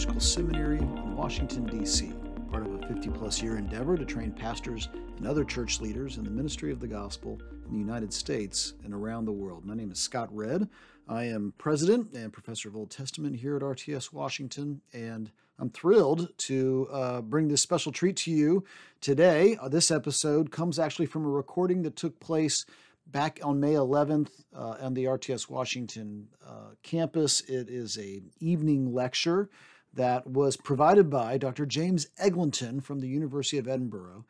Theological Seminary in Washington, D.C., part of a 50 plus year endeavor to train pastors and other church leaders in the ministry of the gospel in the United States and around the world. My name is Scott Redd. I am president and professor of Old Testament here at RTS Washington, and I'm thrilled to uh, bring this special treat to you today. Uh, this episode comes actually from a recording that took place back on May 11th uh, on the RTS Washington uh, campus. It is a evening lecture that was provided by Dr. James Eglinton from the University of Edinburgh.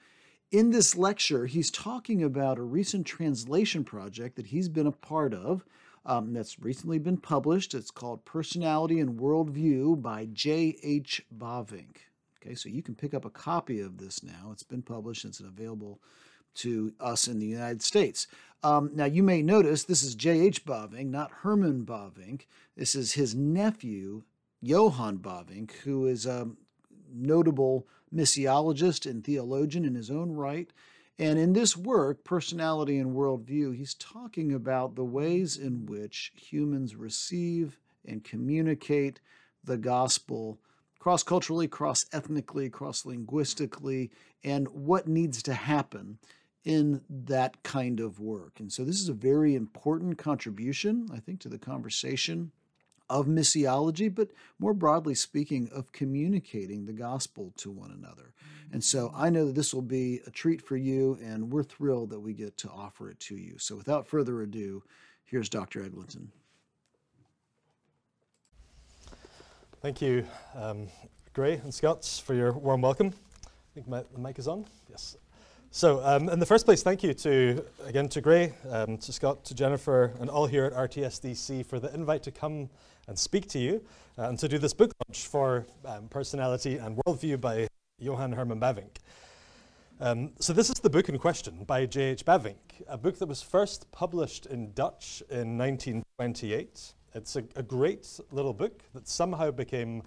In this lecture, he's talking about a recent translation project that he's been a part of um, that's recently been published. It's called Personality and Worldview by J.H. Bavinck. Okay, so you can pick up a copy of this now. It's been published, it's available to us in the United States. Um, now, you may notice this is J.H. Bavinck, not Herman Bavinck. This is his nephew, Johann Bavinck, who is a notable missiologist and theologian in his own right. And in this work, Personality and Worldview, he's talking about the ways in which humans receive and communicate the gospel cross culturally, cross ethnically, cross linguistically, and what needs to happen in that kind of work. And so this is a very important contribution, I think, to the conversation of missiology, but more broadly speaking, of communicating the gospel to one another. And so I know that this will be a treat for you, and we're thrilled that we get to offer it to you. So without further ado, here's Dr. Eglinton. Thank you, um, Gray and Scots, for your warm welcome. I think my, the mic is on. Yes. So, um, in the first place, thank you to, again, to Gray, um, to Scott, to Jennifer, and all here at RTSDC for the invite to come and speak to you uh, and to do this book launch for um, Personality and Worldview by Johann Herman Bavinck. Um, so, this is the book in question by J.H. Bavinck, a book that was first published in Dutch in 1928. It's a, a great little book that somehow became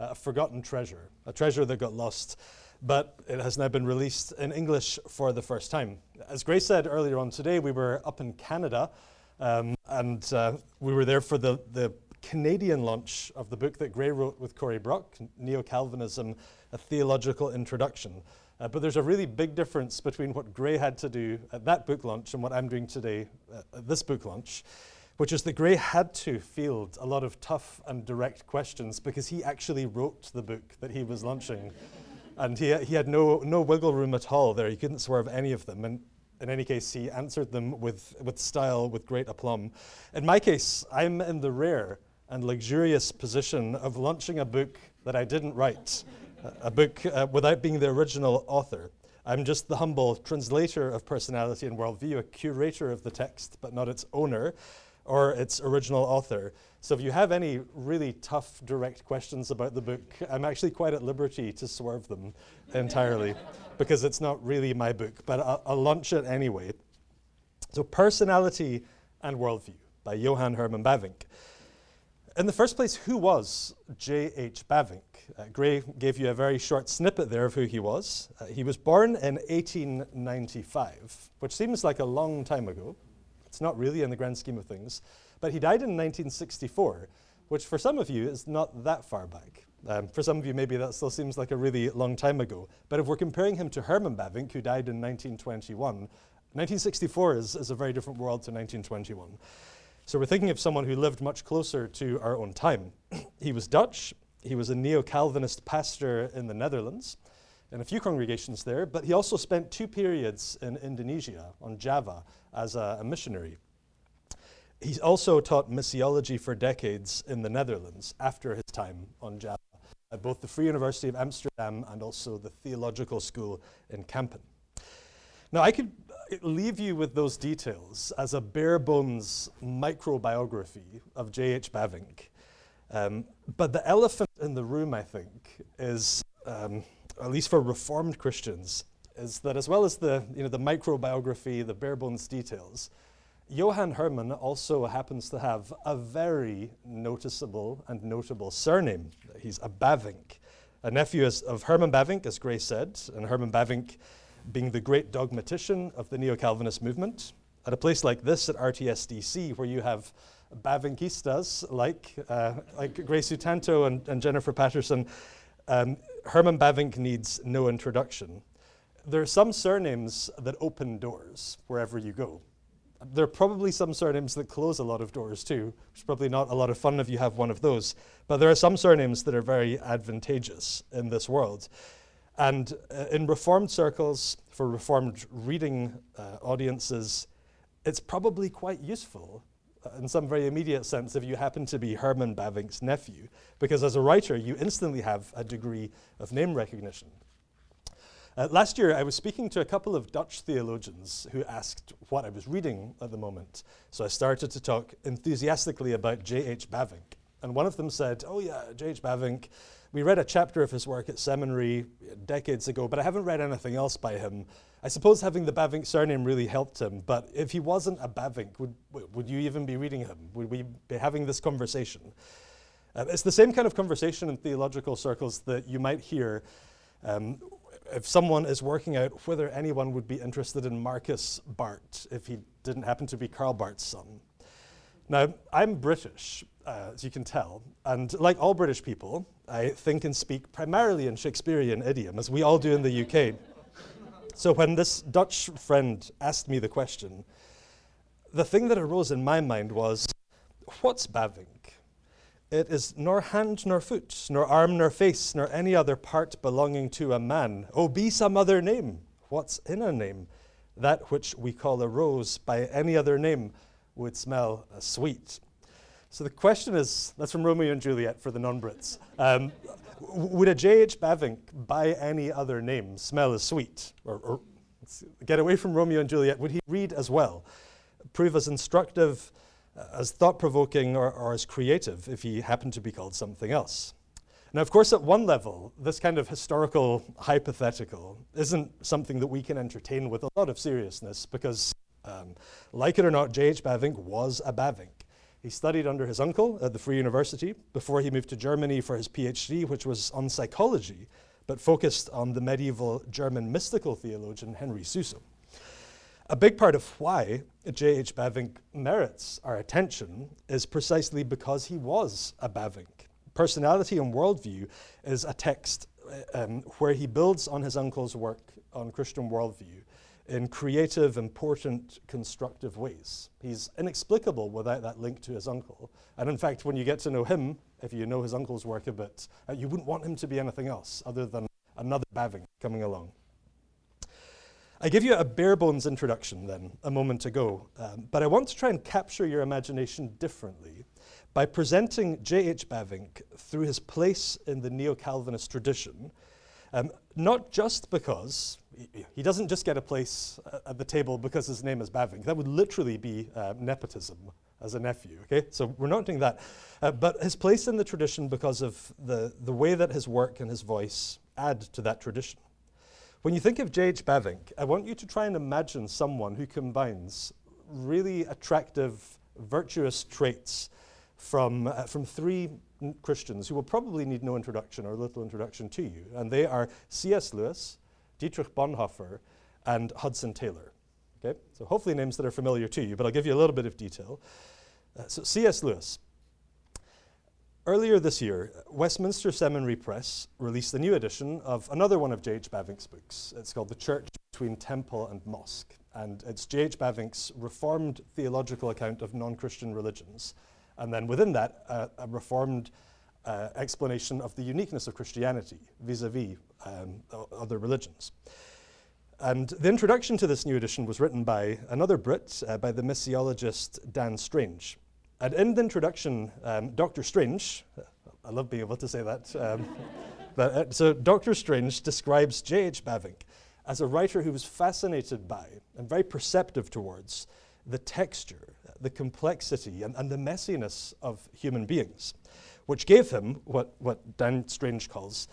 uh, a forgotten treasure, a treasure that got lost but it has now been released in English for the first time. As Gray said earlier on today, we were up in Canada um, and uh, we were there for the, the Canadian launch of the book that Gray wrote with Cory Brock, Neo Calvinism, A Theological Introduction. Uh, but there's a really big difference between what Gray had to do at that book launch and what I'm doing today uh, at this book launch, which is that Gray had to field a lot of tough and direct questions because he actually wrote the book that he was launching and he, he had no, no wiggle room at all there. He couldn't swerve any of them. And in any case, he answered them with, with style, with great aplomb. In my case, I'm in the rare and luxurious position of launching a book that I didn't write, a book uh, without being the original author. I'm just the humble translator of personality and worldview, a curator of the text, but not its owner or its original author. So if you have any really tough, direct questions about the book, I'm actually quite at liberty to swerve them entirely because it's not really my book, but I'll, I'll, launch it anyway. So, Personality and Worldview by Johann Herman Bavinck. In the first place, who was J.H. Bavinck? Uh, Gray gave you a very short snippet there of who he was. Uh, he was born in 1895, which seems like a long time ago. It's not really in the grand scheme of things. But he died in 1964, which for some of you is not that far back. Um, for some of you, maybe that still seems like a really long time ago. But if we're comparing him to Herman Bavinck, who died in 1921, 1964 is, is a very different world to 1921. So we're thinking of someone who lived much closer to our own time. he was Dutch, he was a neo Calvinist pastor in the Netherlands, in a few congregations there, but he also spent two periods in Indonesia, on Java, as a, a missionary. He also taught missiology for decades in the Netherlands after his time on Java at both the Free University of Amsterdam and also the Theological School in Kampen. Now, I could leave you with those details as a bare bones microbiography of J.H. Bavinck. Um, but the elephant in the room, I think, is, um, at least for Reformed Christians, is that as well as the, you know, the microbiography, the bare bones details, Johann Herman also happens to have a very noticeable and notable surname. He's a Bavinck, a nephew of Herman Bavinck, as Gray said, and Herman Bavinck being the great dogmatician of the Neo Calvinist movement. At a place like this at RTSDC, where you have Bavinckistas like, uh, like Gray Sutanto and, and Jennifer Patterson, um, Herman Bavinck needs no introduction. There are some surnames that open doors wherever you go. There are probably some surnames that close a lot of doors too, which is probably not a lot of fun if you have one of those. But there are some surnames that are very advantageous in this world. And uh, in Reformed circles, for Reformed reading uh, audiences, it's probably quite useful uh, in some very immediate sense if you happen to be Herman Bavinck's nephew, because as a writer, you instantly have a degree of name recognition. Uh, last year, I was speaking to a couple of Dutch theologians who asked what I was reading at the moment. So I started to talk enthusiastically about J.H. Bavinck. And one of them said, Oh, yeah, J.H. Bavinck, we read a chapter of his work at seminary decades ago, but I haven't read anything else by him. I suppose having the Bavinck surname really helped him, but if he wasn't a Bavinck, would, would you even be reading him? Would we be having this conversation? Uh, it's the same kind of conversation in theological circles that you might hear um, if someone is working out whether anyone would be interested in Markus Barth if he didn't happen to be Karl Barth's son. Now, I'm British, uh, as you can tell, and like all British people, I think and speak primarily in Shakespearean idiom, as we all do in the UK. so when this Dutch friend asked me the question, the thing that arose in my mind was, what's Bavinck? It is nor hand nor foot, nor arm nor face, nor any other part belonging to a man. Oh, be some other name. What's in a name? That which we call a rose by any other name would smell as sweet. So the question is that's from Romeo and Juliet for the non Brits. Um, would a J.H. Bavinck by any other name smell as sweet? Or, or get away from Romeo and Juliet, would he read as well? Prove as instructive? as thought provoking or, or, as creative if he happened to be called something else. Now, of course, at one level, this kind of historical hypothetical isn't something that we can entertain with a lot of seriousness because, um, like it or not, J.H. Bavinck was a Bavinck. He studied under his uncle at the Free University before he moved to Germany for his PhD, which was on psychology, but focused on the medieval German mystical theologian Henry Suso. A big part of why J.H. Bavinck merits our attention is precisely because he was a Bavinck. Personality and Worldview is a text um, where he builds on his uncle's work on Christian worldview in creative, important, constructive ways. He's inexplicable without that link to his uncle. And in fact, when you get to know him, if you know his uncle's work a bit, uh, you wouldn't want him to be anything else other than another Bavinck coming along. I give you a bare bones introduction then a moment ago, um, but I want to try and capture your imagination differently by presenting J.H. Bavinck through his place in the neo Calvinist tradition, um, not just because he, doesn't just get a place uh, at the table because his name is Bavinck. That would literally be uh, nepotism as a nephew, okay? So we're not doing that. Uh, but his place in the tradition because of the, the way that his work and his voice add to that tradition. When you think of J.H. Bavinck, I want you to try and imagine someone who combines really attractive, virtuous traits from, uh, from three Christians who will probably need no introduction or little introduction to you. And they are C.S. Lewis, Dietrich Bonhoeffer, and Hudson Taylor. Okay? So hopefully names that are familiar to you, but I'll give you a little bit of detail. Uh, so C.S. Lewis, Earlier this year, Westminster Seminary Press released a new edition of another one of J.H. Bavinck's books. It's called The Church Between Temple and Mosque, and it's J.H. Bavinck's reformed theological account of non Christian religions. And then within that, uh, a reformed uh, explanation of the uniqueness of Christianity vis a vis other religions. And the introduction to this new edition was written by another Brit, uh, by the missiologist Dan Strange. And in the introduction, um, Dr. Strange, I love being able to say that. Um, but, uh, so, Dr. Strange describes J.H. Bavinck as a writer who was fascinated by and very perceptive towards the texture, the complexity, and, and the messiness of human beings, which gave him what, what Dan Strange calls,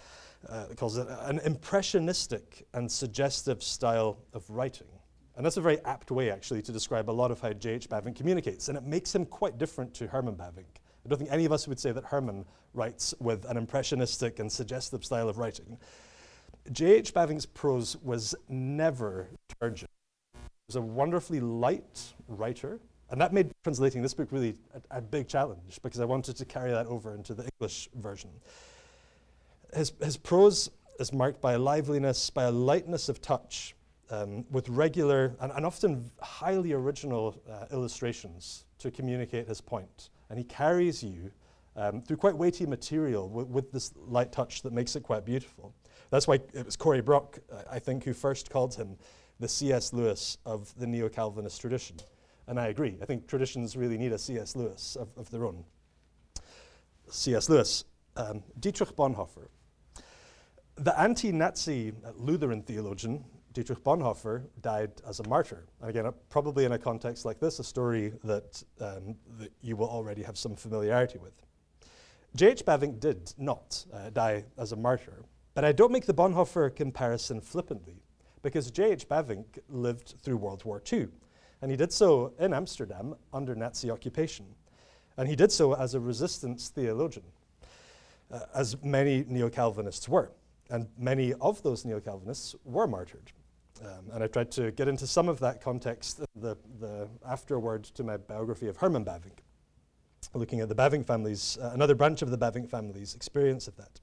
uh, calls it an impressionistic and suggestive style of writing. And that's a very apt way, actually, to describe a lot of how J.H. Bavinck communicates. And it makes him quite different to Herman Bavinck. I don't think any of us would say that Herman writes with an impressionistic and suggestive style of writing. J.H. Bavinck's prose was never turgid. He was a wonderfully light writer, And that made translating this book really a, a, big challenge because I wanted to carry that over into the English version. His, his prose is marked by a liveliness, by a lightness of touch, um, with regular and, and, often highly original uh, illustrations to communicate his point. And he carries you um, through quite weighty material with this light touch that makes it quite beautiful. That's why it was Cory Brock, I think, who first called him the C.S. Lewis of the Neo Calvinist tradition. And I agree. I think traditions really need a C.S. Lewis of, of their own. C.S. Lewis, um, Dietrich Bonhoeffer. The anti Nazi Lutheran theologian Dietrich Bonhoeffer died as a martyr. And again, uh, probably in a context like this, a story that, um, that you will already have some familiarity with. J.H. Bavinck did not uh, die as a martyr, but I don't make the Bonhoeffer comparison flippantly, because J.H. Bavinck lived through World War II, and he did so in Amsterdam under Nazi occupation. And he did so as a resistance theologian, uh, as many Neo Calvinists were. And many of those Neo Calvinists were martyred. Um, and I tried to get into some of that context the, the afterword to my biography of Herman Bavinck, looking at the Bavinck family's, uh, another branch of the Bavinck family's experience of that.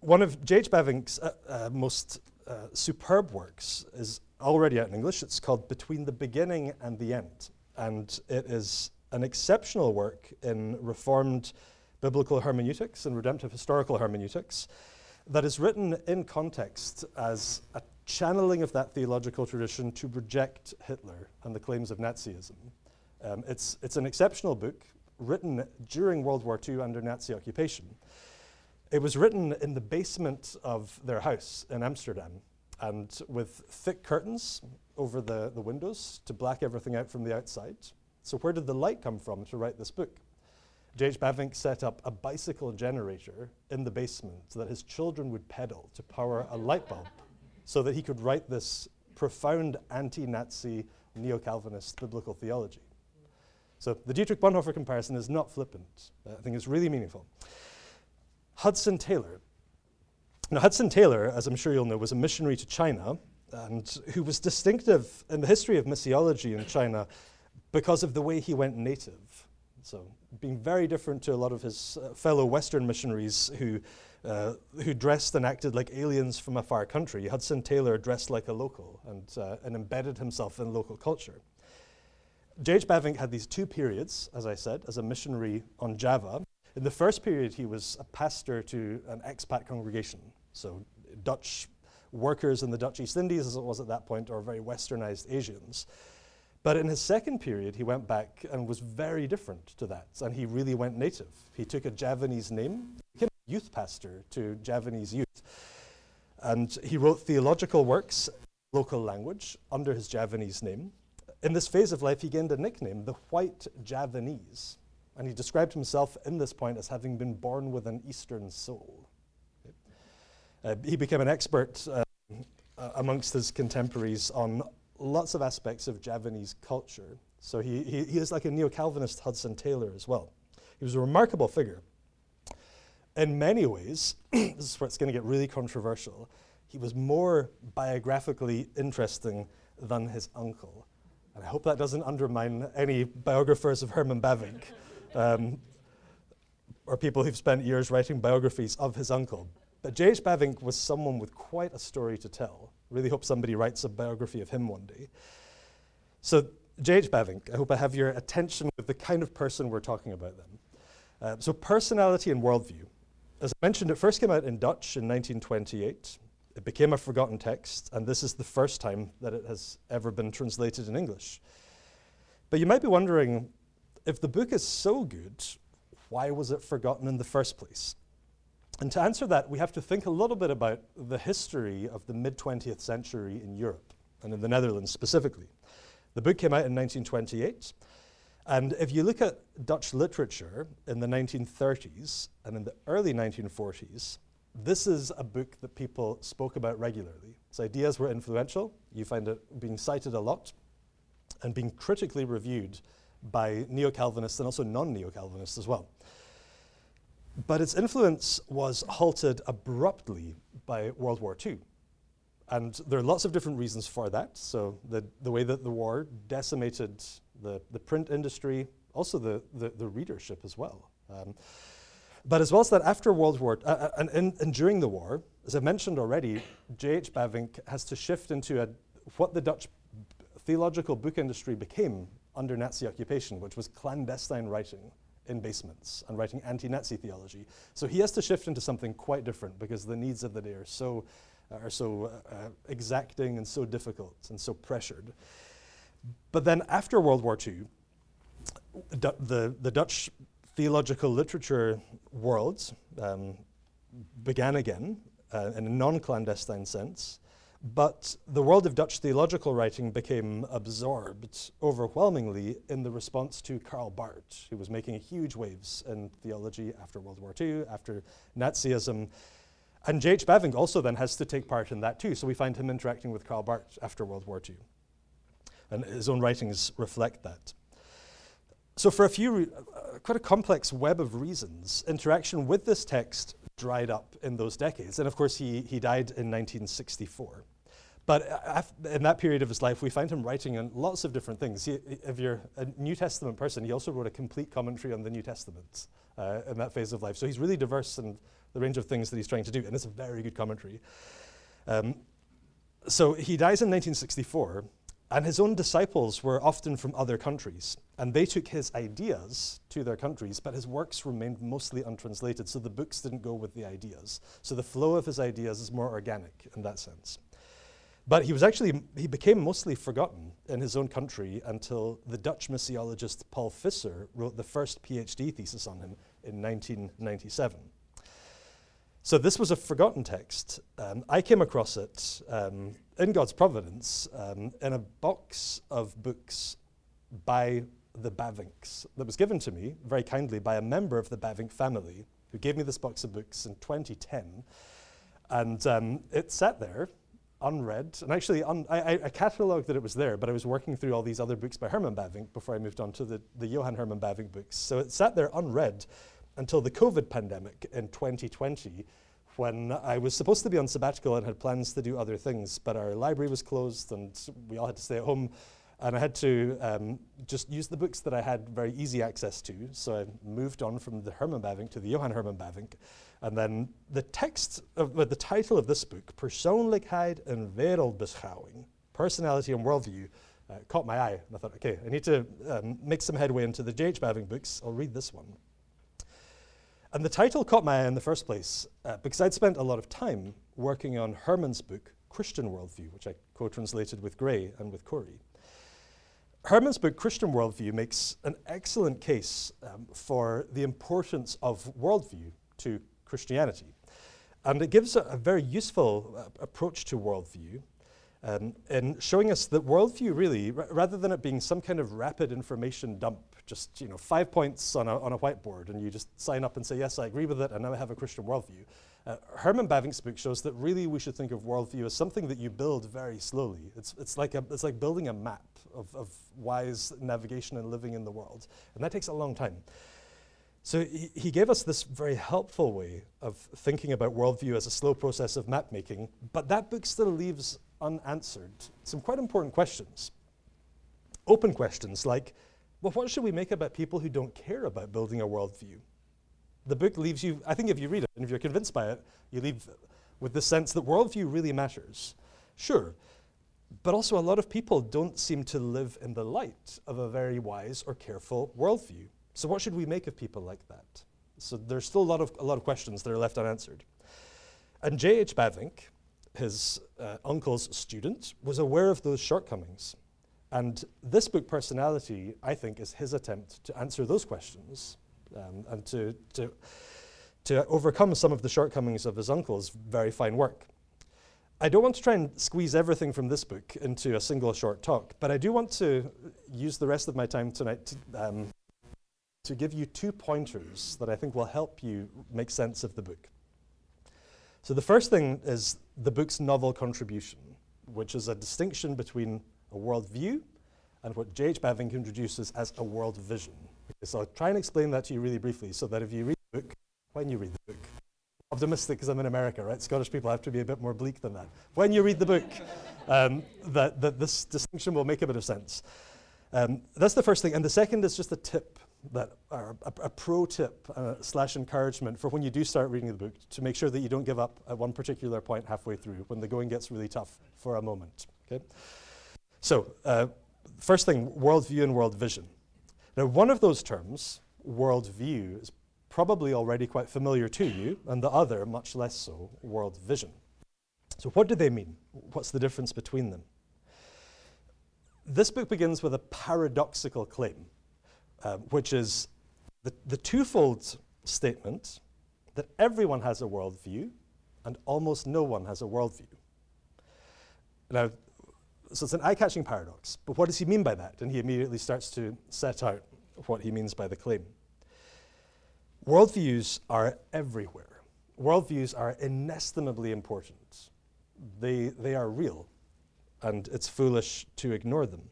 One of J.H. Bavinck's uh, uh, most uh, superb works is already out in English. It's called Between the Beginning and the End. And it is an exceptional work in Reformed biblical hermeneutics and redemptive historical hermeneutics that is written in context as a channeling of that theological tradition to reject Hitler and the claims of Nazism. Um, it's, it's an exceptional book written during World War II under Nazi occupation. It was written in the basement of their house in Amsterdam and with thick curtains over the, the windows to black everything out from the outside. So, where did the light come from to write this book? J.H. Bavinck set up a bicycle generator in the basement so that his children would pedal to power a light bulb so that he could write this profound anti Nazi neo Calvinist biblical theology. So the Dietrich Bonhoeffer comparison is not flippant. I think it's really meaningful. Hudson Taylor. Now, Hudson Taylor, as I'm sure you'll know, was a missionary to China and who was distinctive in the history of missiology in China because of the way he went native. So, being very different to a lot of his uh, fellow Western missionaries who uh, who dressed and acted like aliens from a far country. Hudson Taylor dressed like a local and, uh, and embedded himself in local culture. J.H. Bavinck had these two periods, as I said, as a missionary on Java. In the first period, he was a pastor to an expat congregation, so Dutch workers in the Dutch East Indies, as it was at that point, or very westernized Asians. But in his second period, he went back and was very different to that, and he really went native. He took a Javanese name, became a youth pastor to Javanese youth, and he wrote theological works local language under his Javanese name. In this phase of life, he gained a nickname, the White Javanese, and he described himself in this point as having been born with an Eastern soul. Uh, he became an expert uh, amongst his contemporaries on lots of aspects of Javanese culture. So he, he, he is like a neo Calvinist Hudson Taylor as well. He was a remarkable figure. In many ways, this is where it's going to get really controversial, he was more biographically interesting than his uncle. And I hope that doesn't undermine any biographers of Herman Bavinck um, or people who've spent years writing biographies of his uncle. But J.H. Bavinck was someone with quite a story to tell. Really hope somebody writes a biography of him one day. So, J.H. Bavinck, I hope I have your attention with the kind of person we're talking about then. Uh, so, personality and worldview. As I mentioned, it first came out in Dutch in 1928. It became a forgotten text, and this is the first time that it has ever been translated in English. But you might be wondering if the book is so good, why was it forgotten in the first place? And to answer that, we have to think a little bit about the history of the mid 20th century in Europe, and in the Netherlands specifically. The book came out in 1928. And if you look at Dutch literature in the 1930s and in the early 1940s, this is a book that people spoke about regularly. Its ideas were influential. You find it being cited a lot and being critically reviewed by neo Calvinists and also non neo Calvinists as well. But its influence was halted abruptly by World War II. And there are lots of different reasons for that. So, the, the way that the war decimated the, the print industry, also the, the, the readership as well. Um, but as well as that, after World War, uh, uh and, and, and, during the war, as I mentioned already, J.H. Bavinck has to shift into a, what the Dutch theological book industry became under Nazi occupation, which was clandestine writing in basements and writing anti-Nazi theology. So he has to shift into something quite different because the needs of the day are so, uh, are so uh, exacting and so difficult and so pressured. But then after World War II, the, the Dutch theological literature world um, began again uh, in a non-clandestine sense, but the world of Dutch theological writing became absorbed overwhelmingly in the response to Karl Barth, who was making huge waves in theology after World War II, after Nazism. And J.H. Bavinck also then has to take part in that too. So we find him interacting with Karl Barth after World War II. And his own writings reflect that. So for a few, uh, quite a complex web of reasons, interaction with this text dried up in those decades. And of course, he, he died in 1964. But in that period of his life, we find him writing on lots of different things. He, if you're a New Testament person, he also wrote a complete commentary on the New Testament uh, in that phase of life. So he's really diverse in the range of things that he's trying to do, and it's a very good commentary. Um, so he dies in 1964, and his own disciples were often from other countries, and they took his ideas to their countries, but his works remained mostly untranslated, so the books didn't go with the ideas. So the flow of his ideas is more organic in that sense. But he was actually, he became mostly forgotten in his own country until the Dutch missiologist Paul Visser wrote the first PhD thesis on him in 1997. So this was a forgotten text. Um, I came across it um, in God's providence um, in a box of books by the Bavincks that was given to me very kindly by a member of the Bavinck family who gave me this box of books in 2010. And um, it sat there unread. And actually, un I, I, catalogued that it was there, but I was working through all these other books by Herman Bavinck before I moved on to the, the Johann Herman Bavinck books. So it sat there unread until the COVID pandemic in 2020, when I was supposed to be on sabbatical and had plans to do other things, but our library was closed and we all had to stay at home. And I had to um, just use the books that I had very easy access to. So I moved on from the Herman Bavinck to the Johann Herman Bavinck. And then the text, of, the title of this book, Persoonlijkheid en Wereldbeschouwing, Personality and Worldview, uh, caught my eye. And I thought, okay, I need to um, make some headway into the J.H. Bavinck books. I'll read this one. And the title caught my eye in the first place uh, because I'd spent a lot of time working on Herman's book, Christian Worldview, which I co-translated with Gray and with Cory. Herman's book, Christian Worldview, makes an excellent case um, for the importance of worldview to Christianity. And it gives a, a very useful uh, approach to worldview um, in showing us that worldview really, rather than it being some kind of rapid information dump, just you know five points on a, on a whiteboard and you just sign up and say, yes, I agree with it, and now I have a Christian worldview. Uh, Herman Bavinck's book shows that really we should think of worldview as something that you build very slowly. It's, it's, like, a, it's like building a map of, of wise navigation and living in the world. And that takes a long time. So he, he, gave us this very helpful way of thinking about worldview as a slow process of map making, but that book still leaves unanswered some quite important questions. Open questions like, well, what should we make about people who don't care about building a worldview? The book leaves you, I think if you read it and if you're convinced by it, you leave with the sense that worldview really matters. Sure, but also a lot of people don't seem to live in the light of a very wise or careful worldview. So what should we make of people like that? So there's still a lot of, a lot of questions that are left unanswered. And J.H. Bavinck, his uh, uncle's student, was aware of those shortcomings. And this book, Personality, I think, is his attempt to answer those questions um, and to, to, to overcome some of the shortcomings of his uncle's very fine work. I don't want to try and squeeze everything from this book into a single short talk, but I do want to use the rest of my time tonight to, um, to give you two pointers that I think will help you make sense of the book. So the first thing is the book's novel contribution, which is a distinction between a worldview and what J.H. Bavinck introduces as a world vision. Okay, so I'll try and explain that to you really briefly so that if you read the book, when you read the book, optimistic because I'm in America, right? Scottish people have to be a bit more bleak than that. When you read the book, um, that, that this distinction will make a bit of sense. Um, that's the first thing. And the second is just a tip that, or a, a pro tip uh, slash encouragement for when you do start reading the book to make sure that you don't give up at one particular point halfway through when the going gets really tough for a moment. Okay? So, uh, first thing, worldview and world vision. Now, one of those terms, worldview, is probably already quite familiar to you, and the other, much less so, world vision. So, what do they mean? What's the difference between them? This book begins with a paradoxical claim, uh, which is the, the twofold statement that everyone has a worldview and almost no one has a worldview. Now, so it's an eye catching paradox, but what does he mean by that? And he immediately starts to set out what he means by the claim. Worldviews are everywhere. Worldviews are inestimably important. They, they are real and it's foolish to ignore them.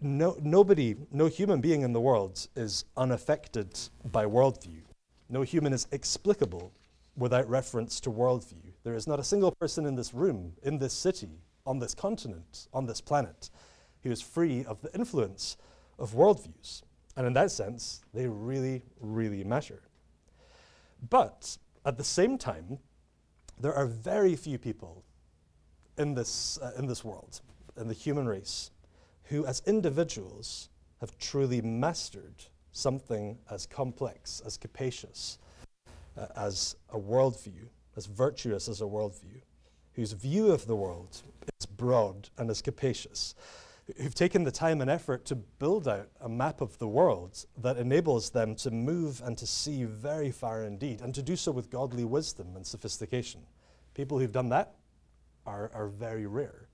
No, nobody, no human being in the world is unaffected by worldview. No human is explicable without reference to worldview. There is not a single person in this room, in this city, on this continent, on this planet, who is free of the influence of worldviews. And in that sense, they really, really matter. But at the same time, there are very few people in this, uh, in this world, in the human race, who as individuals have truly mastered something as complex, as capacious, uh, as a worldview, as virtuous as a worldview, whose view of the world broad and as capacious, who've taken the time and effort to build out a map of the world that enables them to move and to see very far indeed, and to do so with godly wisdom and sophistication. People who've done that are, are very rare.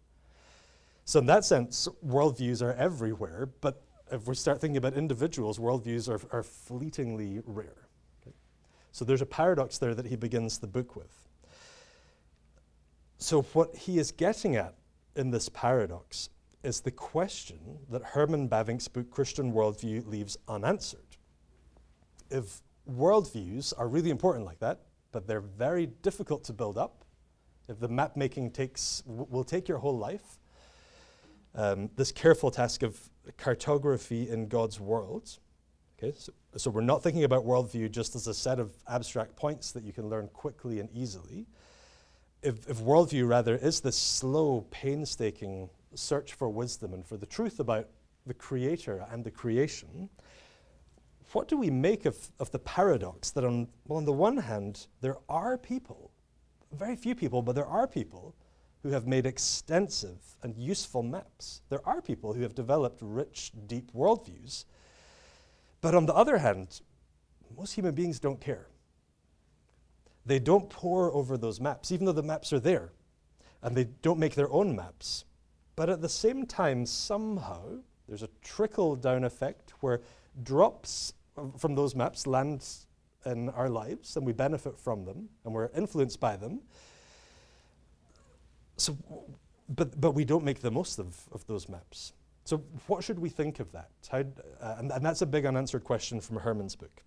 So, in that sense, worldviews are everywhere, but if we start thinking about individuals, worldviews are, are fleetingly rare. So, there's a paradox there that he begins the book with. So, what he is getting at in this paradox is the question that Herman Bavinck's book, Christian Worldview, leaves unanswered. If worldviews are really important like that, but they're very difficult to build up, if the map making takes, will take your whole life, um, this careful task of cartography in God's world. Okay, so, so we're not thinking about worldview just as a set of abstract points that you can learn quickly and easily. If, if worldview rather is this slow, painstaking search for wisdom and for the truth about the Creator and the creation, what do we make of, of the paradox that on, well, on the one hand, there are people very few people, but there are people who have made extensive and useful maps. There are people who have developed rich, deep worldviews. But on the other hand, most human beings don't care. They don't pore over those maps, even though the maps are there, and they don't make their own maps. But at the same time, somehow, there's a trickle down effect where drops from those maps land in our lives and we benefit from them and we're influenced by them. So, but, but we don't make the most of, of those maps. So, what should we think of that? How, uh, and, and that's a big unanswered question from Herman's book.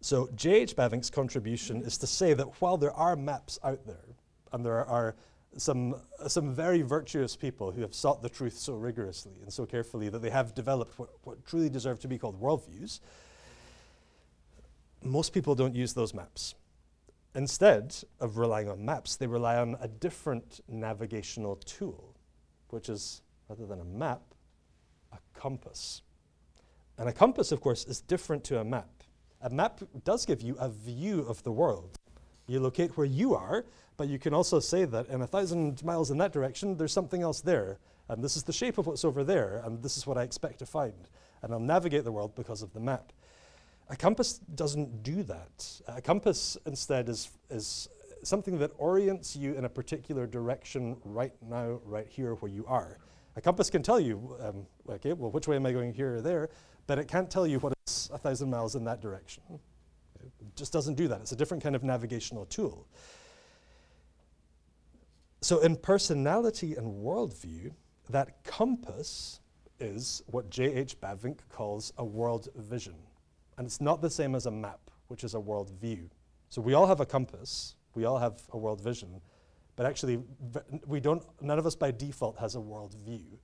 So, J.H. Bavinck's contribution is to say that while there are maps out there, and there are some, some very virtuous people who have sought the truth so rigorously and so carefully that they have developed what, what truly deserve to be called worldviews, most people don't use those maps. Instead of relying on maps, they rely on a different navigational tool, which is, rather than a map, a compass. And a compass, of course, is different to a map. A map does give you a view of the world. You locate where you are, but you can also say that in a thousand miles in that direction, there's something else there. And this is the shape of what's over there, and this is what I expect to find. And I'll navigate the world because of the map. A compass doesn't do that. A compass instead is, is something that orients you in a particular direction right now, right here where you are. A compass can tell you, um, okay, well, which way am I going here or there, but it can't tell you what is a thousand miles in that direction. It just doesn't do that. It's a different kind of navigational tool. So, in personality and worldview, that compass is what J.H. Bavinck calls a world vision. And it's not the same as a map, which is a world view. So we all have a compass, we all have a world vision, but actually, we don't, none of us by default has a world view.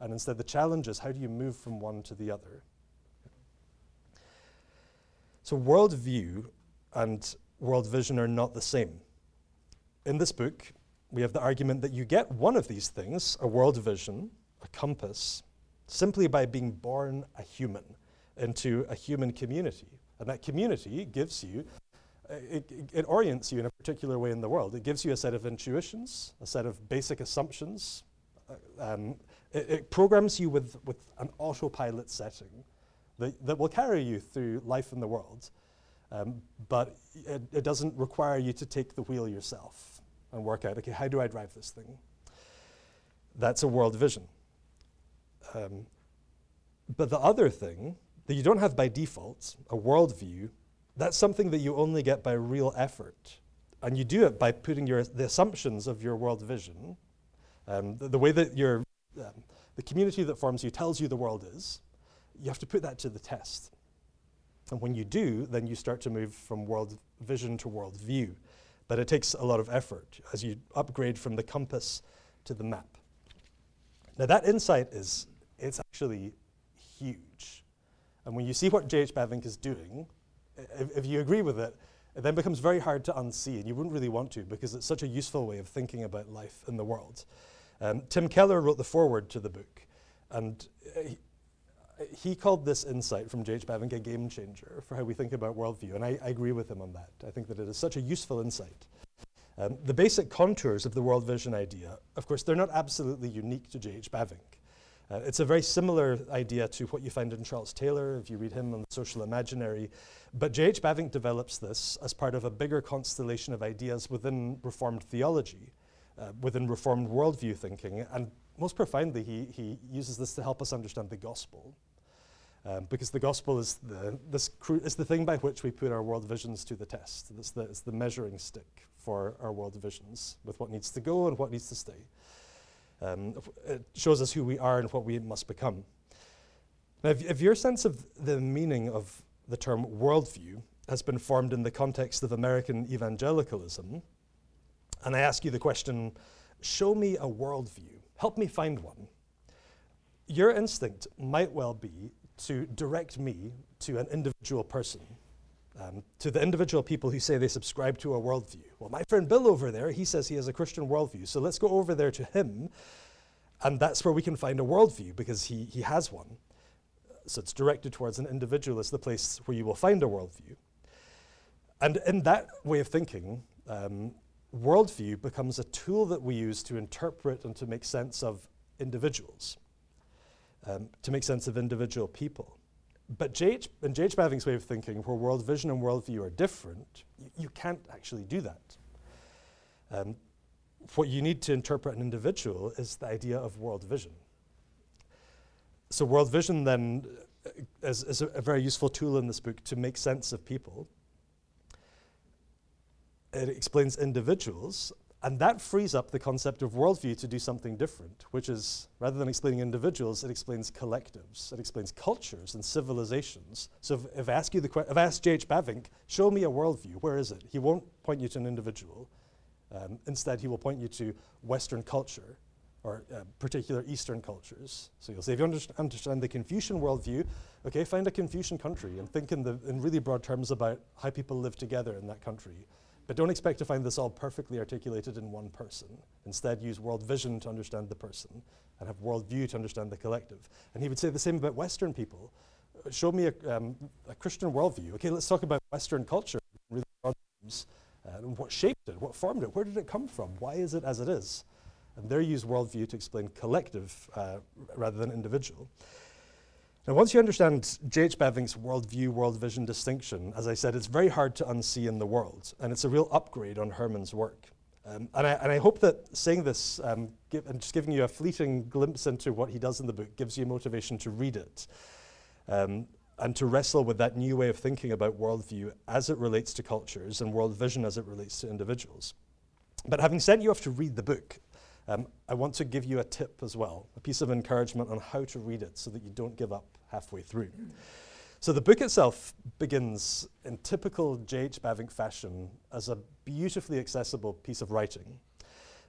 And instead, the challenge is how do you move from one to the other? So, worldview and world vision are not the same. In this book, we have the argument that you get one of these things, a world vision, a compass, simply by being born a human into a human community. And that community gives you, it, it, it, orients you in a particular way in the world. It gives you a set of intuitions, a set of basic assumptions. Uh, um, it, it, programs you with, with an autopilot setting that, that will carry you through life in the world. Um, but it, it doesn't require you to take the wheel yourself and work out, okay, how do I drive this thing? That's a world vision. Um, but the other thing that you don't have by default, a worldview, that's something that you only get by real effort. And you do it by putting your, the assumptions of your world vision, um, the, the, way that your, um, the community that forms you tells you the world is, you have to put that to the test. And when you do, then you start to move from world vision to world view. But it takes a lot of effort as you upgrade from the compass to the map. Now that insight is it's actually huge. And when you see what J.H. Bavinck is doing, if, if, you agree with it, it then becomes very hard to unsee, and you wouldn't really want to because it's such a useful way of thinking about life in the world. Um, Tim Keller wrote the foreword to the book, and uh, he, called this insight from J.H. Bavinck a game changer for how we think about worldview, and I, I, agree with him on that. I think that it is such a useful insight. Um, the basic contours of the world vision idea, of course, they're not absolutely unique to J.H. Bavinck. Uh, it's a very similar idea to what you find in Charles Taylor, if you read him on the social imaginary. But J.H. Bavinck develops this as part of a bigger constellation of ideas within Reformed theology, uh, within Reformed worldview thinking. And most profoundly, he, he uses this to help us understand the gospel. Um, because the gospel is the, this is the thing by which we put our world visions to the test. It's the, it's the measuring stick for our world visions with what needs to go and what needs to stay. Um, it shows us who we are and what we must become. Now, if, if your sense of the meaning of the term worldview has been formed in the context of American evangelicalism, and I ask you the question, show me a worldview, help me find one, your instinct might well be to direct me to an individual person um, to the individual people who say they subscribe to a worldview. Well, my friend Bill over there, he says he has a Christian worldview, so let's go over there to him, and that's where we can find a worldview because he, he has one. So it's directed towards an individual as the place where you will find a worldview. And in that way of thinking, um, worldview becomes a tool that we use to interpret and to make sense of individuals, um, to make sense of individual people. But JH, in J.H. Bavinck's way of thinking, where world vision and worldview are different, you, you can't actually do that. Um, what you need to interpret an individual is the idea of world vision. So, world vision then uh, is, is a, a very useful tool in this book to make sense of people. It explains individuals and that frees up the concept of worldview to do something different, which is rather than explaining individuals, it explains collectives, it explains cultures and civilizations. So if, if I ask you the que- if I ask J.H. Bavinck, show me a worldview, where is it? He won't point you to an individual. Um, instead, he will point you to Western culture or uh, particular Eastern cultures. So you'll say, if you under- understand the Confucian worldview, okay, find a Confucian country and think in, the, in really broad terms about how people live together in that country. But don't expect to find this all perfectly articulated in one person. Instead, use world vision to understand the person and have world view to understand the collective. And he would say the same about Western people. Uh, show me a, um, a, Christian worldview. Okay, let's talk about Western culture, uh, what shaped it, what formed it, where did it come from, why is it as it is? And there use worldview to explain collective uh, rather than individual. Now, once you understand J.H. Bavinck's worldview, world vision distinction, as I said, it's very hard to unsee in the world, and it's a real upgrade on Herman's work. Um, and, I, and, I, hope that saying this um, give, and just giving you a fleeting glimpse into what he does in the book gives you motivation to read it um, and to wrestle with that new way of thinking about worldview as it relates to cultures and world vision as it relates to individuals. But having sent you off to read the book, um, I want to give you a tip as well, a piece of encouragement on how to read it so that you don't give up halfway through. So the book itself begins in typical J.H. Bavinck fashion as a beautifully accessible piece of writing.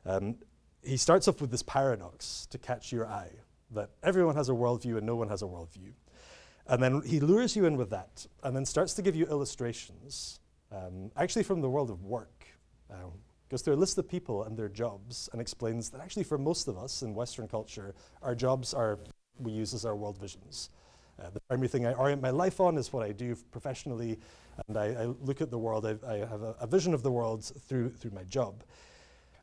Um, he starts off with this paradox to catch your eye. that everyone has a worldview and no one has a worldview. And then he lures you in with that and then starts to give you illustrations, um, actually from the world of work. Um, goes through a list of people and their jobs and explains that actually for most of us in Western culture, our jobs are, we use as our world visions. Uh, the primary thing I orient my life on is what I do professionally, and I, I look at the world, I, I have a, a, vision of the world through, through my job.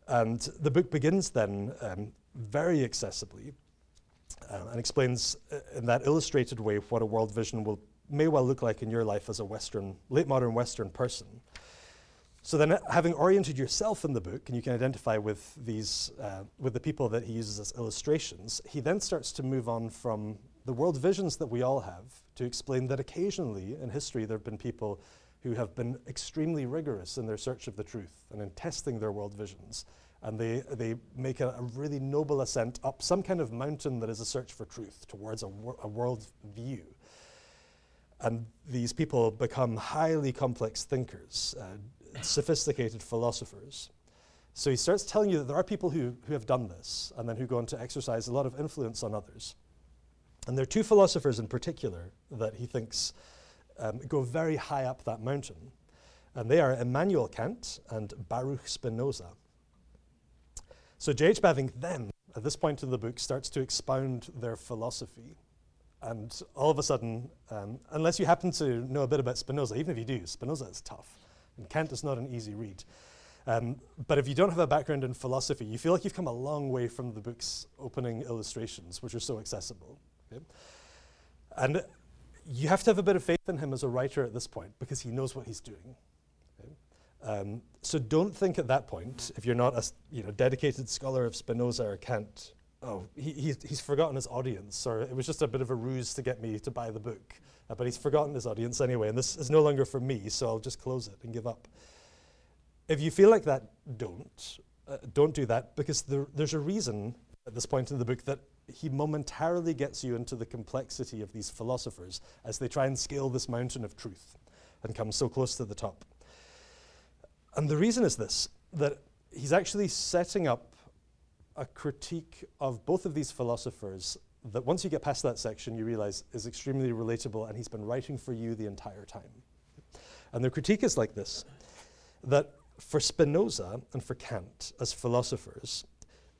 And the book begins then um, very accessibly uh, and explains uh, in that illustrated way what a world vision will, may well look like in your life as a Western, late modern Western person. So then, having oriented yourself in the book, and you can identify with these, uh, with the people that he uses as illustrations, he then starts to move on from the world visions that we all have to explain that occasionally in history there have been people who have been extremely rigorous in their search of the truth and in testing their world visions. And they, they make a, a really noble ascent up some kind of mountain that is a search for truth towards a, wor- a world view. And these people become highly complex thinkers, uh, sophisticated philosophers. So he starts telling you that there are people who, who have done this and then who go on to exercise a lot of influence on others. And there are two philosophers in particular that he thinks um, go very high up that mountain. And they are Immanuel Kant and Baruch Spinoza. So J.H. Bavinck then, at this point in the book, starts to expound their philosophy. And all of a sudden, um, unless you happen to know a bit about Spinoza, even if you do, Spinoza is tough. And Kant is not an easy read. Um, but if you don't have a background in philosophy, you feel like you've come a long way from the book's opening illustrations, which are so accessible. Okay? And you have to have a bit of faith in him as a writer at this point because he knows what he's doing. Okay? Um, so don't think at that point, if you're not a you know, dedicated scholar of Spinoza or Kant, oh, he, he's, he's forgotten his audience, or it was just a bit of a ruse to get me to buy the book. Uh, but he's forgotten his audience anyway, and this is no longer for me, so I'll just close it and give up. If you feel like that, don't. Uh, don't do that because there, there's a reason at this point in the book that he momentarily gets you into the complexity of these philosophers as they try and scale this mountain of truth and come so close to the top. And the reason is this that he's actually setting up a critique of both of these philosophers that once you get past that section, you realize is extremely relatable and he's been writing for you the entire time. And the critique is like this that for Spinoza and for Kant as philosophers,